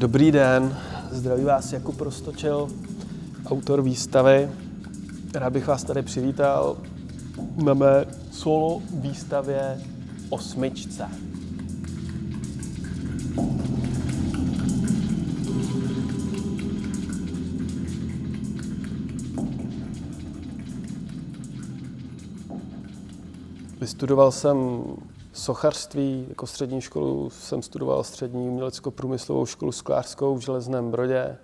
Dobrý den, zdraví vás Jakub Rostočil, autor výstavy. Rád bych vás tady přivítal na mé solo výstavě Osmičce. Vystudoval jsem sochařství, jako střední školu jsem studoval střední umělecko-průmyslovou školu sklářskou v Železném Brodě.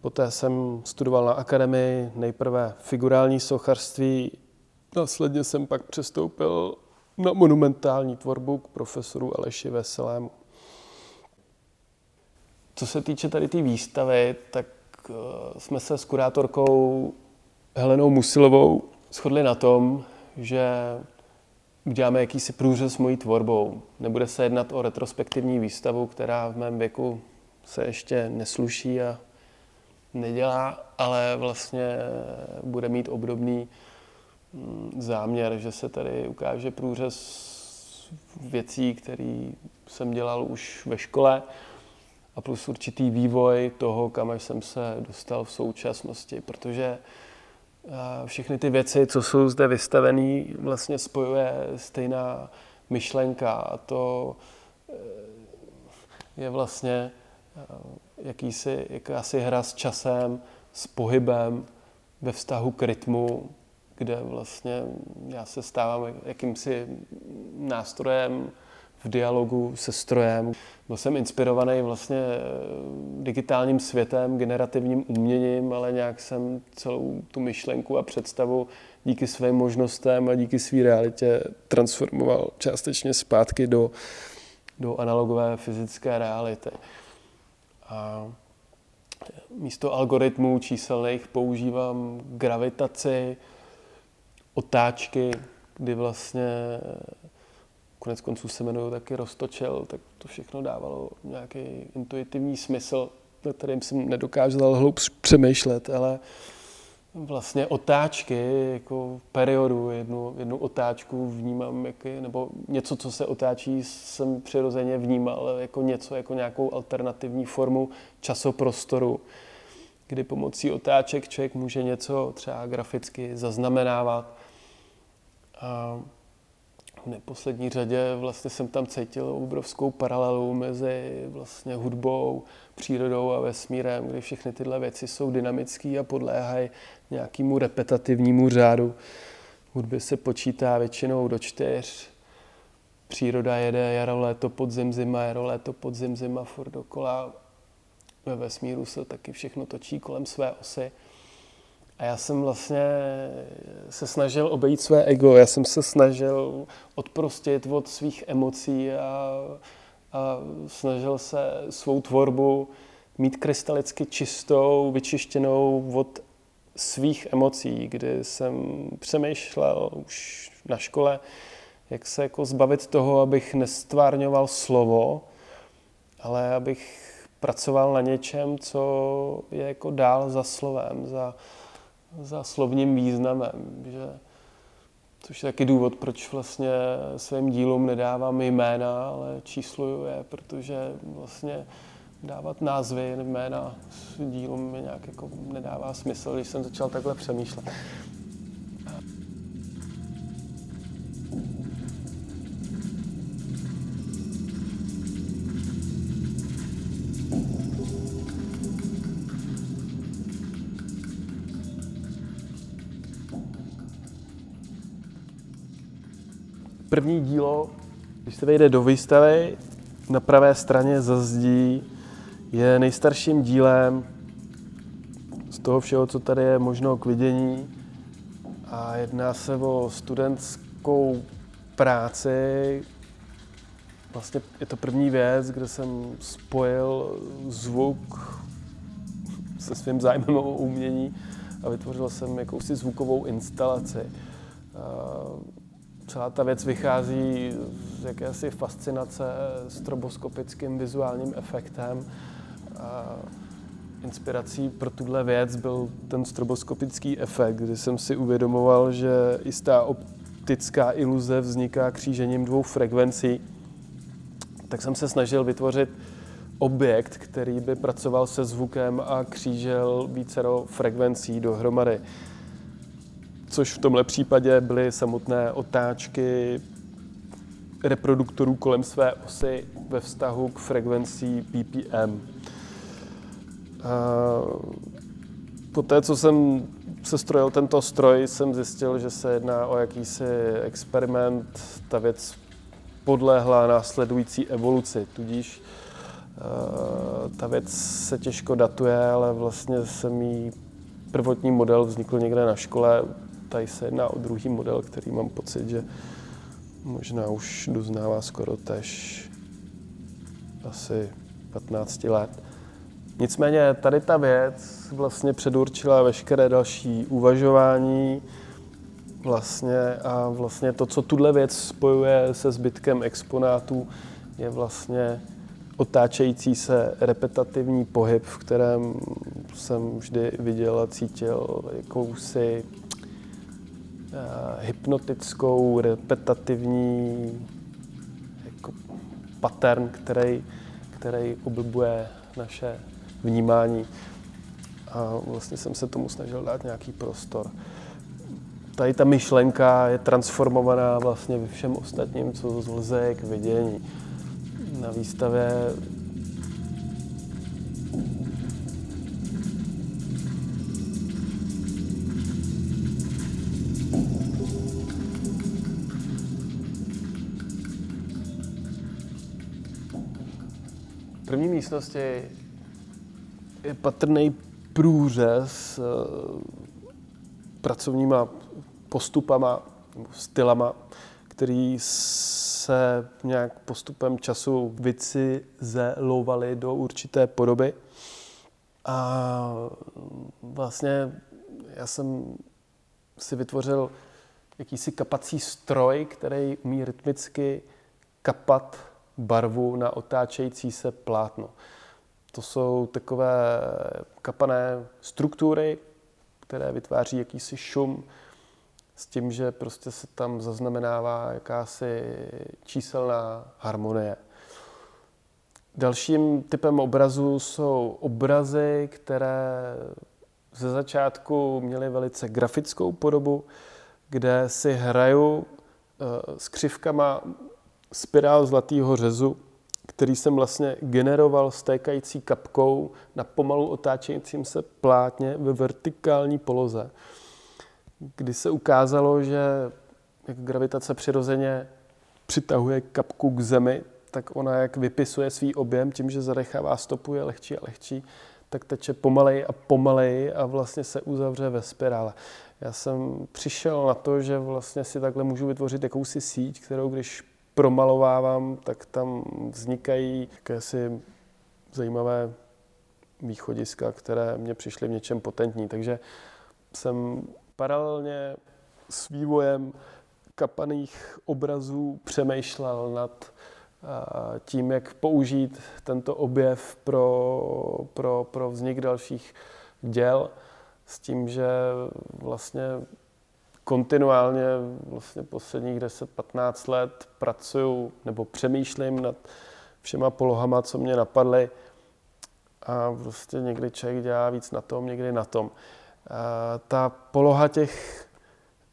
Poté jsem studoval na akademii nejprve figurální sochařství, následně jsem pak přestoupil na monumentální tvorbu k profesoru Aleši Veselému. Co se týče tady té tý výstavy, tak uh, jsme se s kurátorkou Helenou Musilovou shodli na tom, že uděláme jakýsi průřez mojí tvorbou. Nebude se jednat o retrospektivní výstavu, která v mém věku se ještě nesluší a nedělá, ale vlastně bude mít obdobný mm, záměr, že se tady ukáže průřez věcí, které jsem dělal už ve škole a plus určitý vývoj toho, kam jsem se dostal v současnosti, protože všechny ty věci, co jsou zde vystavené, vlastně spojuje stejná myšlenka a to eh, je vlastně eh, jakýsi, jakási hra s časem, s pohybem ve vztahu k rytmu, kde vlastně já se stávám jakýmsi nástrojem v dialogu se strojem. Byl jsem inspirovaný vlastně eh, digitálním světem, generativním uměním, ale nějak jsem celou tu myšlenku a představu díky svým možnostem a díky své realitě transformoval částečně zpátky do, do analogové fyzické reality. A místo algoritmů číselných používám gravitaci, otáčky, kdy vlastně konec konců se jmenují taky Roztočel, tak to všechno dávalo nějaký intuitivní smysl, na kterým jsem nedokázal hloub přemýšlet, ale vlastně otáčky, jako periodu, jednu, jednu otáčku vnímám, jak je, nebo něco, co se otáčí, jsem přirozeně vnímal jako něco, jako nějakou alternativní formu časoprostoru, kdy pomocí otáček člověk může něco třeba graficky zaznamenávat. A neposlední řadě vlastně jsem tam cítil obrovskou paralelu mezi vlastně hudbou, přírodou a vesmírem, kdy všechny tyhle věci jsou dynamické a podléhají nějakému repetativnímu řádu. Hudby se počítá většinou do čtyř, příroda jede jaro, léto, podzim, zima, jaro, léto, podzim, zima, furt dokola. Ve vesmíru se taky všechno točí kolem své osy. A já jsem vlastně se snažil obejít své ego, já jsem se snažil odprostit od svých emocí a, a snažil se svou tvorbu mít krystalicky čistou, vyčištěnou od svých emocí, kdy jsem přemýšlel už na škole, jak se jako zbavit toho, abych nestvárňoval slovo, ale abych pracoval na něčem, co je jako dál za slovem, za, za slovním významem, že, což je taky důvod, proč vlastně svým dílům nedávám jména, ale čísluju je, protože vlastně dávat názvy jména dílům mi nějak jako nedává smysl, když jsem začal takhle přemýšlet. První dílo, když se vejde do výstavy, na pravé straně za zdí je nejstarším dílem z toho všeho, co tady je možno k vidění. A jedná se o studentskou práci. Vlastně je to první věc, kde jsem spojil zvuk se svým zájmem o umění a vytvořil jsem jakousi zvukovou instalaci celá ta věc vychází z jakési fascinace stroboskopickým vizuálním efektem. Inspirací pro tuhle věc byl ten stroboskopický efekt, kdy jsem si uvědomoval, že jistá optická iluze vzniká křížením dvou frekvencí. Tak jsem se snažil vytvořit objekt, který by pracoval se zvukem a křížel vícero frekvencí dohromady. Což v tomhle případě byly samotné otáčky reproduktorů kolem své osy ve vztahu k frekvencí BPM. Poté, co jsem sestrojil tento stroj, jsem zjistil, že se jedná o jakýsi experiment. Ta věc podléhla následující evoluci, tudíž ta věc se těžko datuje, ale vlastně se mi prvotní model vznikl někde na škole. Tady se jedná o druhý model, který mám pocit, že možná už doznává skoro tež asi 15 let. Nicméně tady ta věc vlastně předurčila veškeré další uvažování vlastně a vlastně to, co tuhle věc spojuje se zbytkem exponátů, je vlastně otáčející se repetativní pohyb, v kterém jsem vždy viděl a cítil jakousi hypnotickou, repetativní jako pattern, který, který oblbuje naše vnímání. A vlastně jsem se tomu snažil dát nějaký prostor. Tady ta myšlenka je transformovaná vlastně ve všem ostatním, co lze k vidění. Na výstavě první místnosti je patrný průřez eh, pracovníma postupama, stylama, který se nějak postupem času vycizelovaly do určité podoby. A vlastně já jsem si vytvořil jakýsi kapací stroj, který umí rytmicky kapat barvu na otáčející se plátno. To jsou takové kapané struktury, které vytváří jakýsi šum s tím, že prostě se tam zaznamenává jakási číselná harmonie. Dalším typem obrazu jsou obrazy, které ze začátku měly velice grafickou podobu, kde si hraju eh, s křivkama spirál zlatého řezu, který jsem vlastně generoval stékající kapkou na pomalu otáčejícím se plátně ve vertikální poloze, kdy se ukázalo, že jak gravitace přirozeně přitahuje kapku k zemi, tak ona jak vypisuje svý objem tím, že zanechává stopu, je lehčí a lehčí, tak teče pomalej a pomalej a vlastně se uzavře ve spirále. Já jsem přišel na to, že vlastně si takhle můžu vytvořit jakousi síť, kterou když promalovávám, tak tam vznikají jakési zajímavé východiska, které mě přišly v něčem potentní. Takže jsem paralelně s vývojem kapaných obrazů přemýšlel nad tím, jak použít tento objev pro, pro, pro vznik dalších děl, s tím, že vlastně kontinuálně vlastně posledních 10-15 let pracuju nebo přemýšlím nad všema polohama, co mě napadly a prostě někdy člověk dělá víc na tom, někdy na tom. A ta poloha těch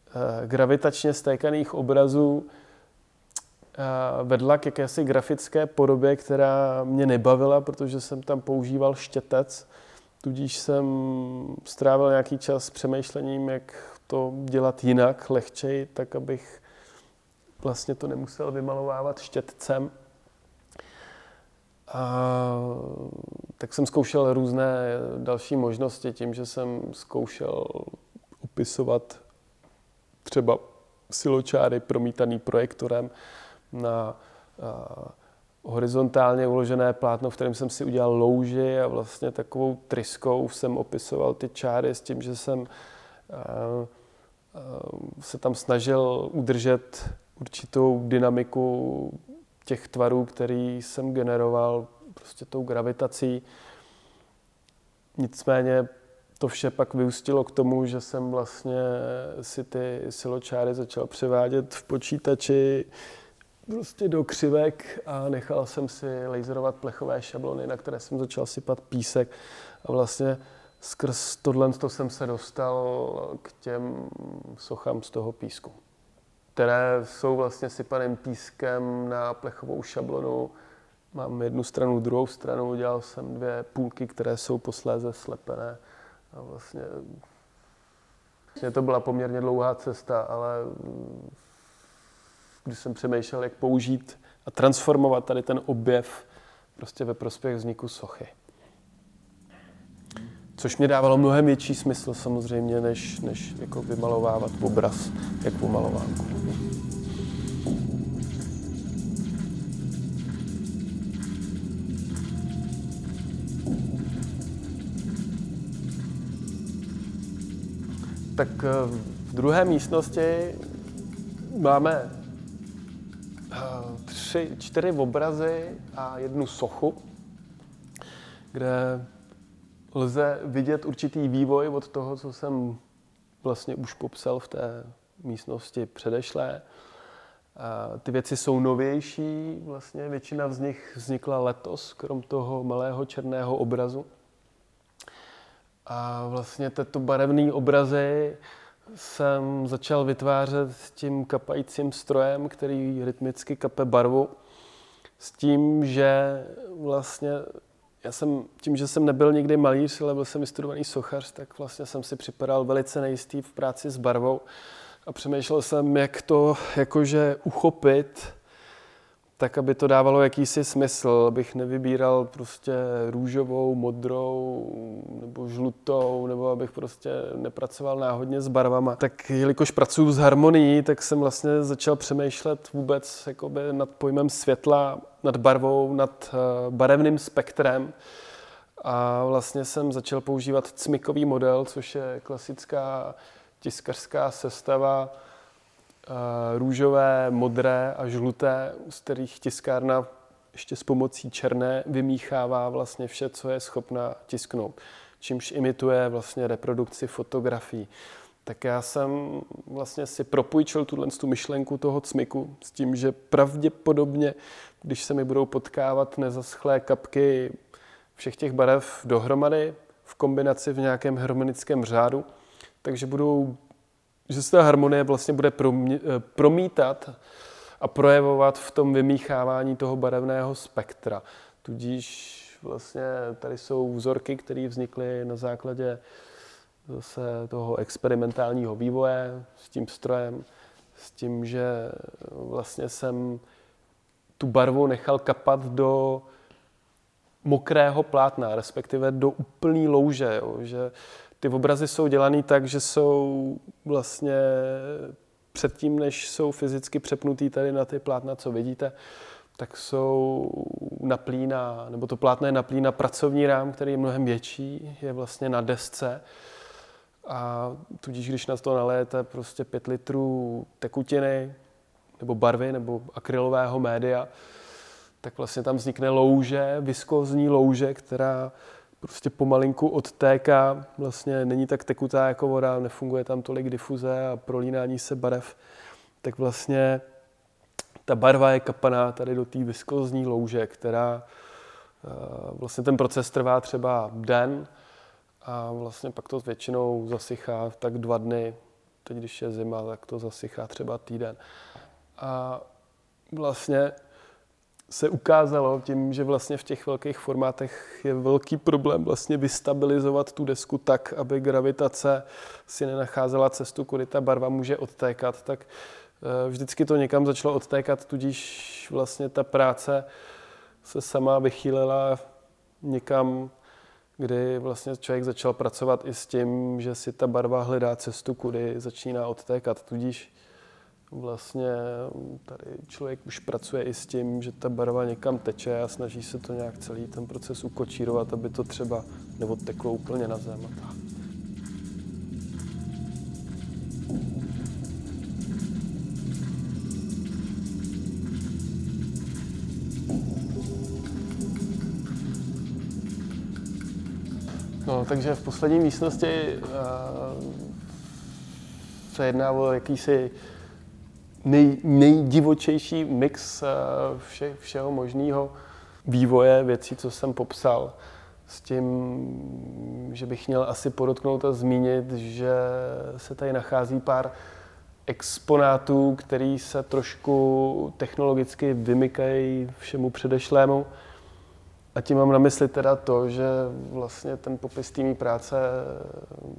eh, gravitačně stékaných obrazů eh, vedla k jakési grafické podobě, která mě nebavila, protože jsem tam používal štětec, tudíž jsem strávil nějaký čas přemýšlením, jak to dělat jinak, lehčej, tak abych vlastně to nemusel vymalovávat štětcem. A tak jsem zkoušel různé další možnosti tím, že jsem zkoušel upisovat třeba siločáry promítaný projektorem na horizontálně uložené plátno, v kterém jsem si udělal louži a vlastně takovou tryskou jsem opisoval ty čáry s tím, že jsem se tam snažil udržet určitou dynamiku těch tvarů, který jsem generoval prostě tou gravitací. Nicméně to vše pak vyústilo k tomu, že jsem vlastně si ty siločáry začal převádět v počítači prostě do křivek a nechal jsem si laserovat plechové šablony, na které jsem začal sypat písek a vlastně skrz tohle to jsem se dostal k těm sochám z toho písku, které jsou vlastně sypaným pískem na plechovou šablonu. Mám jednu stranu, druhou stranu, udělal jsem dvě půlky, které jsou posléze slepené a vlastně Vlastně to byla poměrně dlouhá cesta, ale když jsem přemýšlel, jak použít a transformovat tady ten objev prostě ve prospěch vzniku sochy. Což mě dávalo mnohem větší smysl samozřejmě, než, než jako vymalovávat obraz jak pomalovánku. Tak eh, v druhé místnosti máme eh, tři, čtyři obrazy a jednu sochu, kde lze vidět určitý vývoj od toho, co jsem vlastně už popsal v té místnosti předešlé. A ty věci jsou novější, vlastně většina z nich vznikla letos, krom toho malého černého obrazu. A vlastně tyto barevné obrazy jsem začal vytvářet s tím kapajícím strojem, který rytmicky kape barvu. S tím, že vlastně já jsem, tím, že jsem nebyl nikdy malíř, ale byl jsem vystudovaný sochař, tak vlastně jsem si připadal velice nejistý v práci s barvou a přemýšlel jsem, jak to jakože uchopit tak, aby to dávalo jakýsi smysl, abych nevybíral prostě růžovou, modrou nebo žlutou, nebo abych prostě nepracoval náhodně s barvama. Tak jelikož pracuji s harmonií, tak jsem vlastně začal přemýšlet vůbec jakoby nad pojmem světla, nad barvou, nad eh, barevným spektrem. A vlastně jsem začal používat cmikový model, což je klasická tiskařská sestava růžové, modré a žluté, z kterých tiskárna ještě s pomocí černé vymíchává vlastně vše, co je schopna tisknout, čímž imituje vlastně reprodukci fotografií. Tak já jsem vlastně si propůjčil tuhle tu myšlenku toho cmiku s tím, že pravděpodobně, když se mi budou potkávat nezaschlé kapky všech těch barev dohromady v kombinaci v nějakém harmonickém řádu, takže budou že se ta harmonie vlastně bude eh, promítat a projevovat v tom vymíchávání toho barevného spektra. Tudíž vlastně tady jsou vzorky, které vznikly na základě zase toho experimentálního vývoje s tím strojem, s tím, že vlastně jsem tu barvu nechal kapat do mokrého plátna, respektive do úplný louže, jo, že ty obrazy jsou dělané tak, že jsou vlastně předtím, než jsou fyzicky přepnutý tady na ty plátna, co vidíte, tak jsou naplí na, nebo to plátno je naplí na pracovní rám, který je mnohem větší, je vlastně na desce. A tudíž, když na to naléjete prostě 5 litrů tekutiny, nebo barvy, nebo akrylového média, tak vlastně tam vznikne louže, viskózní louže, která prostě pomalinku odtéká, vlastně není tak tekutá jako voda, nefunguje tam tolik difuze a prolínání se barev, tak vlastně ta barva je kapaná tady do té viskozní louže, která eh, vlastně ten proces trvá třeba den a vlastně pak to většinou zasychá tak dva dny. Teď, když je zima, tak to zasychá třeba týden. A vlastně se ukázalo tím, že vlastně v těch velkých formátech je velký problém vlastně vystabilizovat tu desku tak, aby gravitace si nenacházela cestu, kudy ta barva může odtékat, tak eh, vždycky to někam začalo odtékat, tudíž vlastně ta práce se sama vychýlela někam, kdy vlastně člověk začal pracovat i s tím, že si ta barva hledá cestu, kudy začíná odtékat, tudíž vlastně tady člověk už pracuje i s tím, že ta barva někam teče a snaží se to nějak celý ten proces ukočírovat, aby to třeba neodteklo úplně na zem. No, takže v poslední místnosti uh, se jedná o jakýsi nej, nejdivočejší mix vše, všeho možného vývoje věcí, co jsem popsal s tím, že bych měl asi podotknout a zmínit, že se tady nachází pár exponátů, který se trošku technologicky vymykají všemu předešlému. A tím mám na mysli teda to, že vlastně ten popis té práce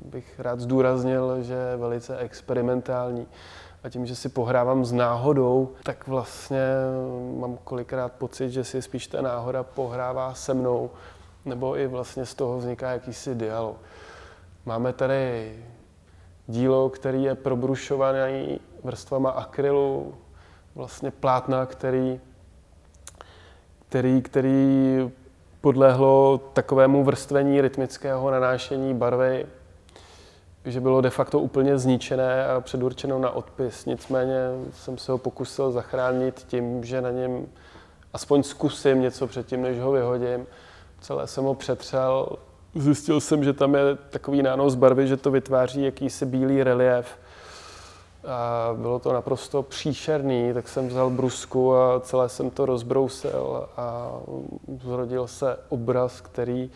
bych rád zdůraznil, že je velice experimentální. A tím, že si pohrávám s náhodou, tak vlastně mám kolikrát pocit, že si spíš ta náhoda pohrává se mnou, nebo i vlastně z toho vzniká jakýsi dialog. Máme tady dílo, který je probrušovaný vrstvama akrylu, vlastně plátna, který, který, který podlehlo takovému vrstvení rytmického nanášení barvy, že bylo de facto úplně zničené a předurčeno na odpis. Nicméně jsem se ho pokusil zachránit tím, že na něm aspoň zkusím něco předtím, než ho vyhodím. Celé jsem ho přetřel. Zjistil jsem, že tam je takový nános barvy, že to vytváří jakýsi bílý relief. A bylo to naprosto příšerný, tak jsem vzal brusku a celé jsem to rozbrousil a zrodil se obraz, který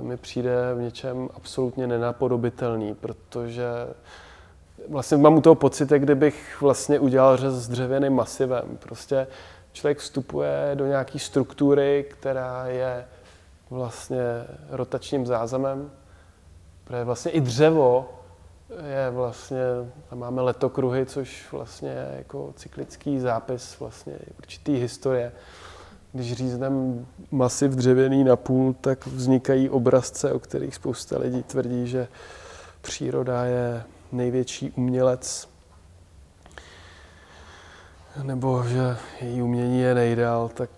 mi přijde v něčem absolutně nenapodobitelný, protože vlastně mám u toho pocit, jak kdybych vlastně udělal řez s dřevěným masivem. Prostě člověk vstupuje do nějaké struktury, která je vlastně rotačním zázemem, protože vlastně i dřevo je vlastně, tam máme letokruhy, což vlastně je jako cyklický zápis vlastně určitý historie. Když řízneme masiv dřevěný na půl, tak vznikají obrazce, o kterých spousta lidí tvrdí, že příroda je největší umělec, nebo že její umění je nejdál, tak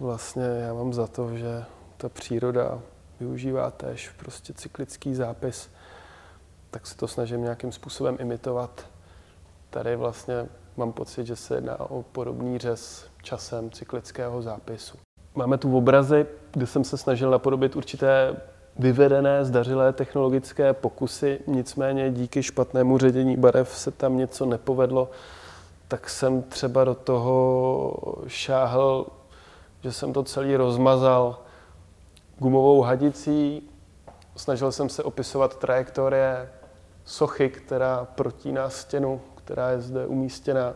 vlastně já mám za to, že ta příroda využívá též prostě cyklický zápis tak se to snažím nějakým způsobem imitovat. Tady vlastně mám pocit, že se jedná o podobný řez časem cyklického zápisu. Máme tu obrazy, kde jsem se snažil napodobit určité vyvedené, zdařilé technologické pokusy, nicméně díky špatnému ředění barev se tam něco nepovedlo, tak jsem třeba do toho šáhl, že jsem to celý rozmazal gumovou hadicí, snažil jsem se opisovat trajektorie sochy, která protíná stěnu, která je zde umístěna.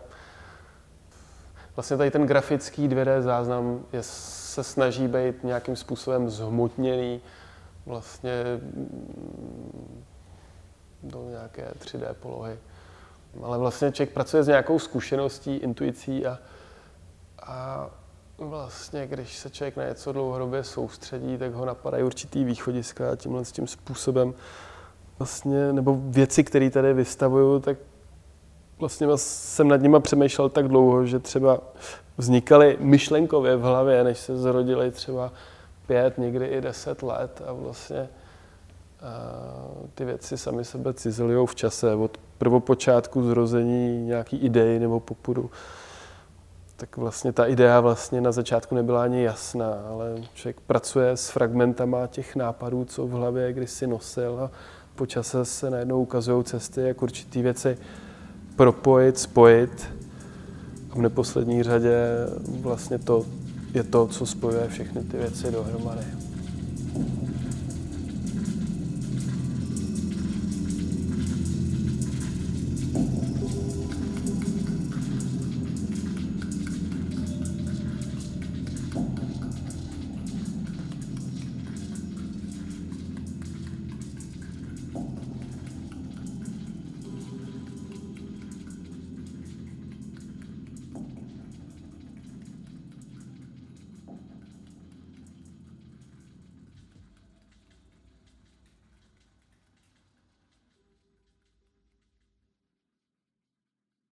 Vlastně tady ten grafický 2D záznam je, se snaží být nějakým způsobem zhmotněný vlastně mm, do nějaké 3D polohy. Ale vlastně člověk pracuje s nějakou zkušeností, intuicí a, a vlastně, když se člověk na něco dlouhodobě soustředí, tak ho napadají určitý východiska a tímhle s tím způsobem vlastně, nebo věci, které tady vystavuju, tak vlastně jsem nad nima přemýšlel tak dlouho, že třeba vznikaly myšlenkově v hlavě, než se zrodily třeba pět, někdy i deset let a vlastně a ty věci sami sebe cizelují v čase. Od prvopočátku zrození nějaký idei nebo popudu, tak vlastně ta idea vlastně na začátku nebyla ani jasná, ale člověk pracuje s fragmentama těch nápadů, co v hlavě kdysi nosil a po čase se najednou ukazují cesty, jak určitý věci propojit, spojit. A v neposlední řadě vlastně to je to, co spojuje všechny ty věci dohromady.